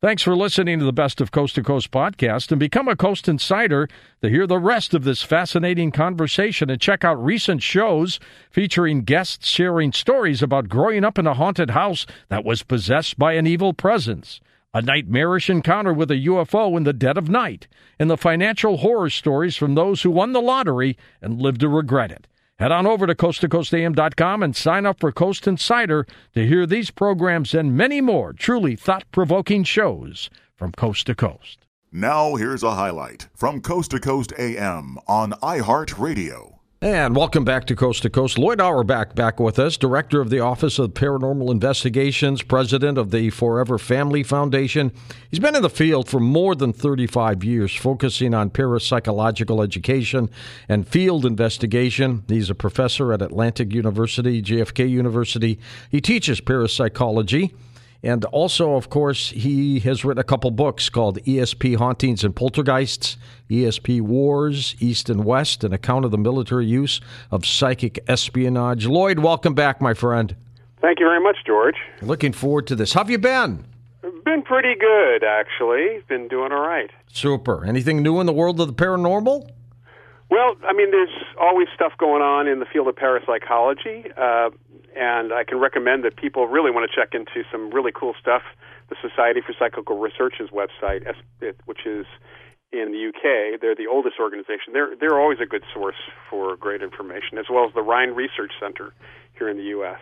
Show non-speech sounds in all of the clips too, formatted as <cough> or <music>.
Thanks for listening to the Best of Coast to Coast podcast and become a Coast Insider to hear the rest of this fascinating conversation and check out recent shows featuring guests sharing stories about growing up in a haunted house that was possessed by an evil presence, a nightmarish encounter with a UFO in the dead of night, and the financial horror stories from those who won the lottery and lived to regret it. Head on over to coasttocoastam.com and sign up for Coast Insider to hear these programs and many more truly thought provoking shows from coast to coast. Now, here's a highlight from Coast to Coast AM on iHeartRadio. And welcome back to Coast to Coast. Loyd Auerbach back with us, Director of the Office of Paranormal Investigations, President of the Forever Family Foundation. He's been in the field for more than 35 years, focusing on parapsychological education and field investigation. He's a professor at Atlantic University, JFK University. He teaches parapsychology. And also, of course, he has written a couple books called ESP Hauntings and Poltergeists, ESP Wars, East and West, an account of the military use of psychic espionage. Loyd, welcome back, my friend. Thank you very much, George. Looking forward to this. How have you been? Been pretty good, actually. Been doing all right. Super. Anything new in the world of the paranormal? Well, I mean, there's always stuff going on in the field of parapsychology. Uh, and I can recommend that people really want to check into some really cool stuff. The Society for Psychical Research's website, which is in the UK, they're the oldest organization. They're they're always a good source for great information, as well as the Rhine Research Center here in the U.S.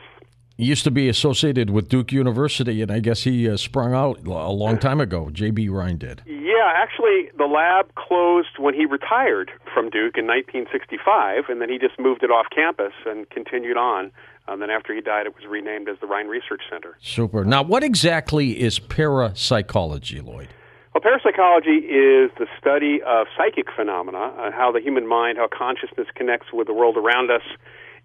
He used to be associated with Duke University, and I guess he uh, sprung out a long time ago. J.B. Rhine did. Yeah, actually, the lab closed when he retired from Duke in 1965, and then he just moved it off campus and continued on. And then after he died, it was renamed as the Rhine Research Center. Super. Now, what exactly is parapsychology, Loyd? Well, parapsychology is the study of psychic phenomena, uh, how the human mind, how consciousness connects with the world around us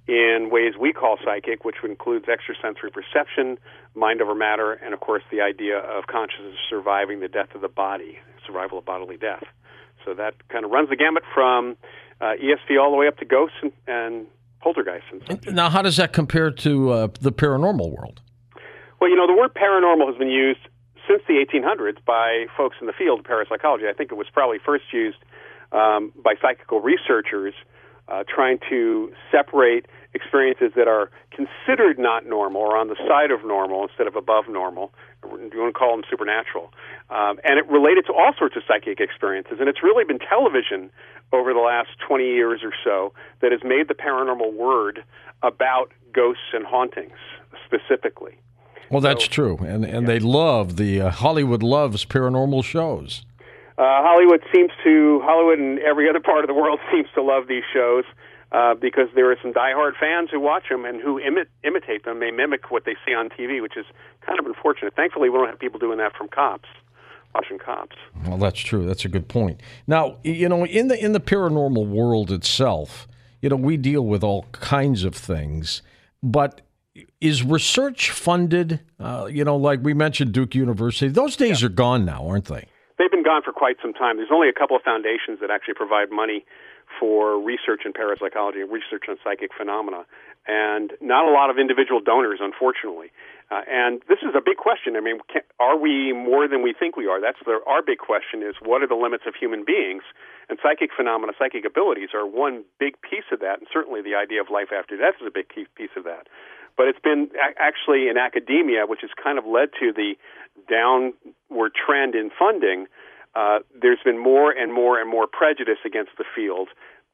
in ways we call psychic, which includes extrasensory perception, mind over matter, and of course the idea of consciousness surviving the death of the body, survival of bodily death. So that kind of runs the gamut from uh, ESP all the way up to ghosts and, and poltergeists. And now, how does that compare to uh, the paranormal world? Well, you know, the word paranormal has been used since the 1800s by folks in the field of parapsychology. I think it was probably first used um, by psychical researchers uh, trying to separate experiences that are considered not normal or on the side of normal instead of above normal. You want to call them supernatural. Um, and it related to all sorts of psychic experiences. And it's really been television over the last 20 years or so that has made the paranormal word about ghosts and hauntings specifically. Well, that's so, true, and and yeah. they love the uh, Hollywood loves paranormal shows. Uh, Hollywood seems to Hollywood and every other part of the world <laughs> seems to love these shows uh, because there are some diehard fans who watch them and who imi- imitate them. They mimic what they see on TV, which is kind of unfortunate. Thankfully, we don't have people doing that from cops watching cops. Well, that's true. That's a good point. Now, you know, in the in the paranormal world itself, you know, we deal with all kinds of things, but is research funded? Uh, you know, like we mentioned, Duke University. Those days yeah. are gone now, aren't they? For quite some time. There's only a couple of foundations that actually provide money for research in parapsychology and research on psychic phenomena, and not a lot of individual donors, unfortunately. Uh, and this is a big question. I mean, can, are we more than we think we are? That's the, our big question: is what are the limits of human beings? And psychic phenomena, psychic abilities, are one big piece of that, and certainly the idea of life after death is a big piece of that. But it's been a- actually in academia, which has kind of led to the downward trend in funding. Uh, there's been more and more and more prejudice against the field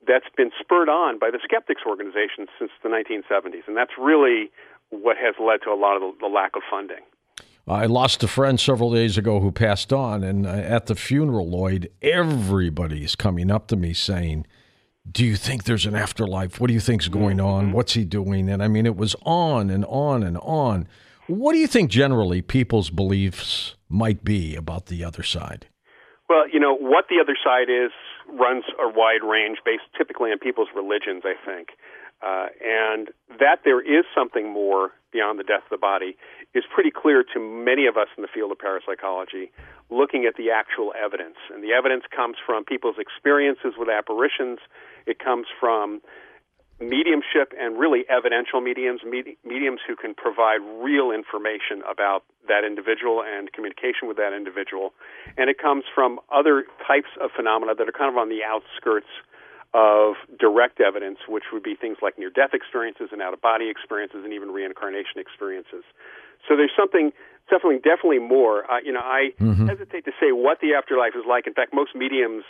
that's been spurred on by the skeptics organizations since the 1970s, and that's really what has led to a lot of the, the lack of funding. I lost a friend several days ago who passed on, and uh, at the funeral, Loyd, everybody's coming up to me saying, "Do you think there's an afterlife? What do you think's going on? Mm-hmm. What's he doing?" And I mean, it was on and on and on. What do you think generally people's beliefs might be about the other side? Well, you know what the other side is runs a wide range based typically on people's religions. I think. Uh, and that there is something more beyond the death of the body is pretty clear to many of us in the field of parapsychology looking at the actual evidence. And the evidence comes from people's experiences with apparitions, it comes from mediumship and really evidential mediums, med- mediums who can provide real information about that individual and communication with that individual. And it comes from other types of phenomena that are kind of on the outskirts of direct evidence, which would be things like near death experiences and out of body experiences and even reincarnation experiences. So there's something definitely definitely more. Uh, you know, I mm-hmm. hesitate to say what the afterlife is like. In fact, most mediums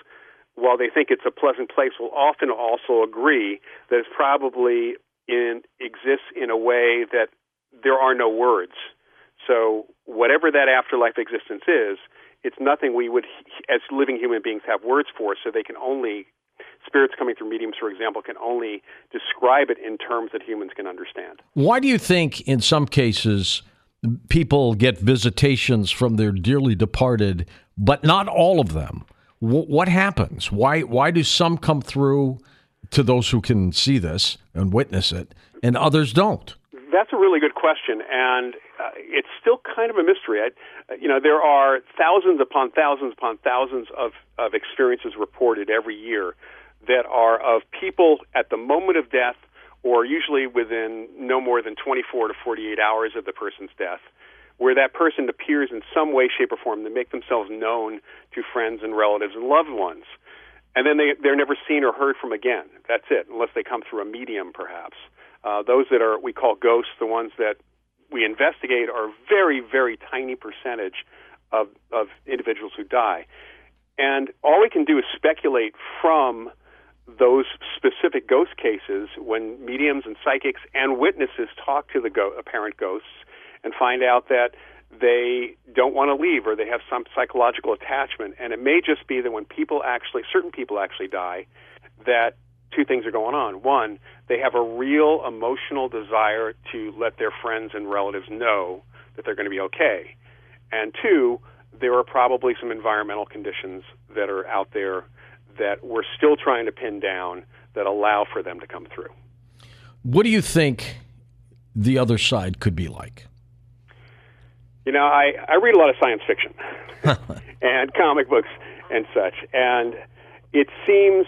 while they think it's a pleasant place, will often also agree that it probably in, exists in a way that there are no words. So whatever that afterlife existence is, it's nothing we would, as living human beings, have words for. So they can only spirits coming through mediums, for example, can only describe it in terms that humans can understand. Why do you think, in some cases, people get visitations from their dearly departed, but not all of them? What happens? Why why do some come through to those who can see this and witness it, and others don't? That's a really good question, and uh, it's still kind of a mystery. I, you know, there are thousands upon thousands upon thousands of, of experiences reported every year that are of people at the moment of death, or usually within no more than 24 to 48 hours of the person's death, where that person appears in some way, shape, or form to make themselves known to friends and relatives and loved ones. And then they, they're never seen or heard from again. That's it, unless they come through a medium, perhaps. Uh, those that are we call ghosts, the ones that we investigate, are very, very tiny percentage of, of individuals who die. And all we can do is speculate from those specific ghost cases when mediums and psychics and witnesses talk to the go- apparent ghosts and find out that they don't want to leave or they have some psychological attachment. And it may just be that when people actually, certain people actually die, that two things are going on. One, they have a real emotional desire to let their friends and relatives know that they're going to be okay. And two, there are probably some environmental conditions that are out there that we're still trying to pin down that allow for them to come through. What do you think the other side could be like? You know, I, I read a lot of science fiction <laughs> and comic books and such, and it seems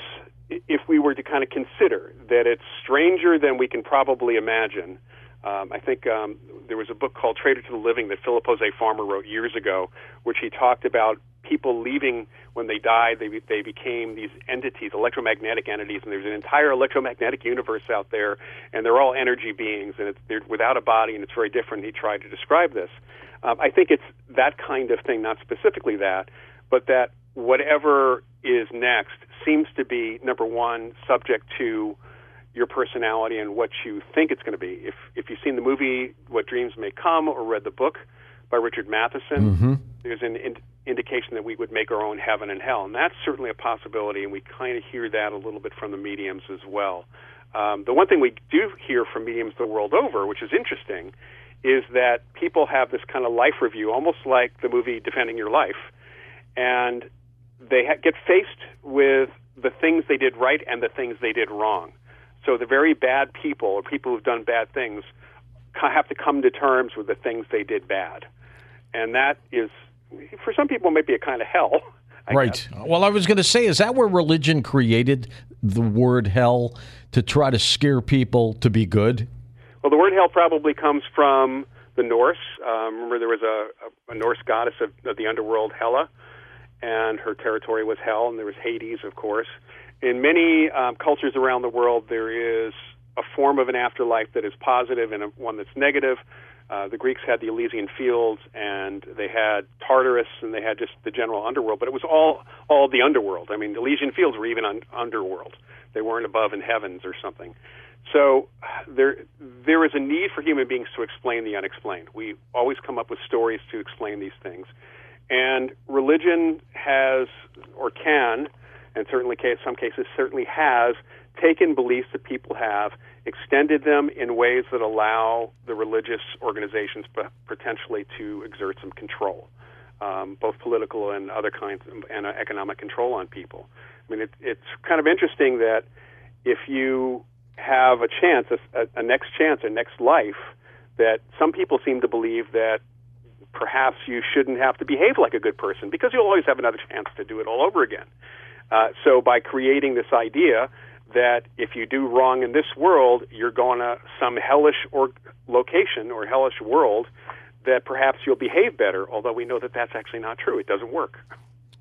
if we were to kind of consider that it's stranger than we can probably imagine. Um, I think um, there was a book called Traitor to the Living that Philip Jose Farmer wrote years ago, which he talked about people leaving when they died. They they became these entities, electromagnetic entities, and there's an entire electromagnetic universe out there, and they're all energy beings, and it's, they're without a body, and it's very different. He tried to describe this. Um, I think it's that kind of thing, not specifically that, but that whatever is next seems to be number one subject to your personality and what you think it's going to be. If if you've seen the movie What Dreams May Come or read the book by Richard Matheson, mm-hmm. there's an in- indication that we would make our own heaven and hell, and that's certainly a possibility. And we kind of hear that a little bit from the mediums as well. Um, the one thing we do hear from mediums the world over, which is interesting, is that people have this kind of life review, almost like the movie Defending Your Life, and they ha- get faced with the things they did right and the things they did wrong. So the very bad people or people who've done bad things have to come to terms with the things they did bad, and that is, for some people, maybe a kind of hell. <laughs> I right. Guess. Well, I was going to say, is that where religion created the word hell to try to scare people to be good? Well, the word hell probably comes from the Norse. Um, remember, there was a, a, Norse goddess of, of the underworld, Hela, and her territory was hell, and there was Hades, of course. In many um, cultures around the world, there is a form of an afterlife that is positive and a, one that's negative. Uh, the Greeks had the Elysian Fields, and they had Tartarus, and they had just the general underworld. But it was all all the underworld. I mean, the Elysian Fields were even on underworld. They weren't above in heavens or something. So there there is a need for human beings to explain the unexplained. We always come up with stories to explain these things, and religion has or can, and certainly in some cases certainly has taken beliefs that people have, extended them in ways that allow the religious organizations potentially to exert some control, um, both political and other kinds of, and uh, economic control on people. I mean, it, it's kind of interesting that if you have a chance, a, a next chance, a next life, that some people seem to believe that perhaps you shouldn't have to behave like a good person because you'll always have another chance to do it all over again. Uh, so by creating this idea that if you do wrong in this world, you're going to some hellish or location or hellish world that perhaps you'll behave better, although we know that that's actually not true. It doesn't work.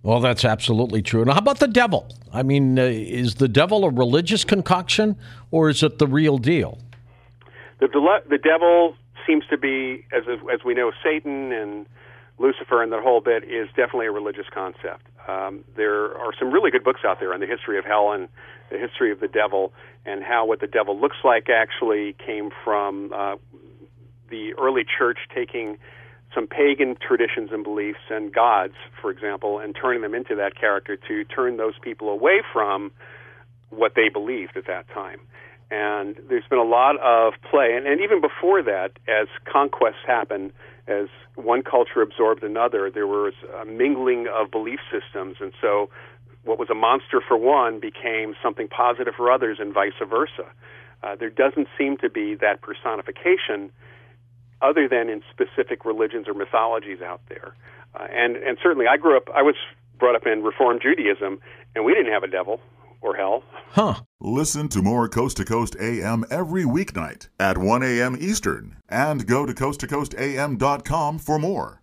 Well, that's absolutely true. And how about the devil? I mean, uh, is the devil a religious concoction or is it the real deal? The, the devil seems to be, as, as we know, Satan and Lucifer and that whole bit is definitely a religious concept. Um, there are some really good books out there on the history of hell and the history of the devil and how what the devil looks like actually came from uh, the early church taking some pagan traditions and beliefs and gods, for example, and turning them into that character to turn those people away from what they believed at that time. And there's been a lot of play, and, and even before that, as conquests happen, as one culture absorbed another, there was a mingling of belief systems, and so what was a monster for one became something positive for others, and vice versa. Uh, there doesn't seem to be that personification other than in specific religions or mythologies out there. Uh, and and certainly, I grew up. I was brought up in Reform Judaism, and we didn't have a devil or hell. Huh. Listen to more Coast to Coast AM every weeknight at 1 a.m. Eastern, and go to coasttocoastam.com for more.